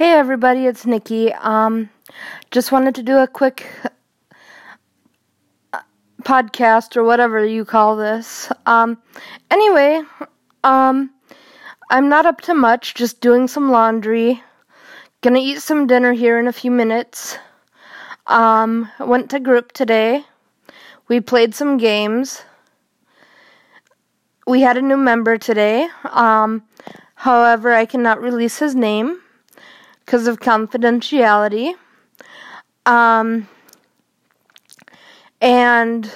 Hey everybody, it's Nikki. Um, just wanted to do a quick uh, podcast or whatever you call this. Um, anyway, um, I'm not up to much, just doing some laundry. Gonna eat some dinner here in a few minutes. Um, went to group today. We played some games. We had a new member today. Um, however, I cannot release his name because of confidentiality. Um, and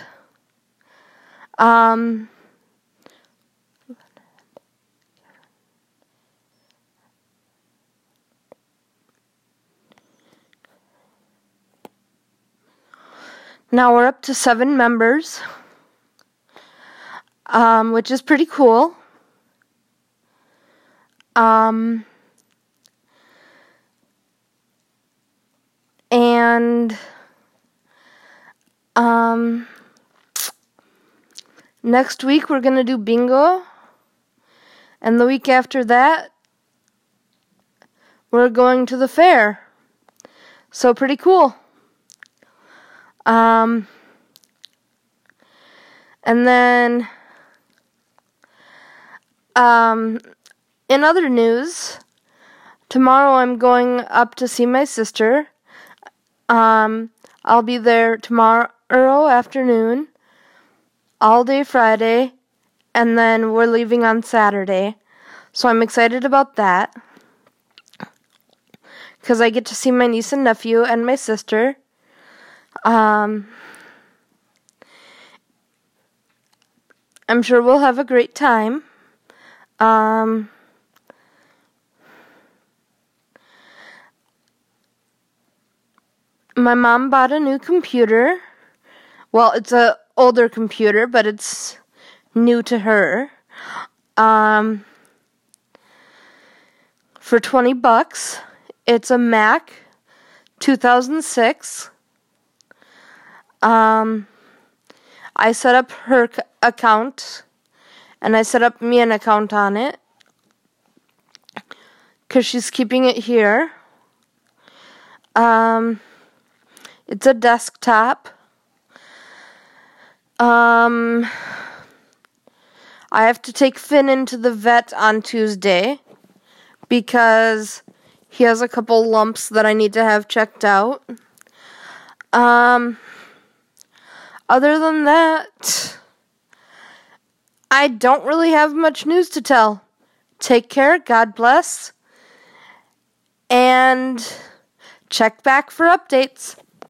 um, now we're up to seven members, um, which is pretty cool. Um, and um, next week we're going to do bingo. And the week after that, we're going to the fair. So pretty cool. Um, and then, um, in other news, tomorrow I'm going up to see my sister um, I'll be there tomorrow afternoon, all day Friday, and then we're leaving on Saturday. So I'm excited about that. Because I get to see my niece and nephew and my sister. Um, I'm sure we'll have a great time. Um, my mom bought a new computer. Well, it's a older computer, but it's new to her. Um, for 20 bucks. It's a Mac 2006. Um, I set up her c- account and I set up me an account on it because she's keeping it here. Um, it's a desktop. Um, I have to take Finn into the vet on Tuesday because he has a couple lumps that I need to have checked out. Um, other than that, I don't really have much news to tell. Take care, God bless, and check back for updates.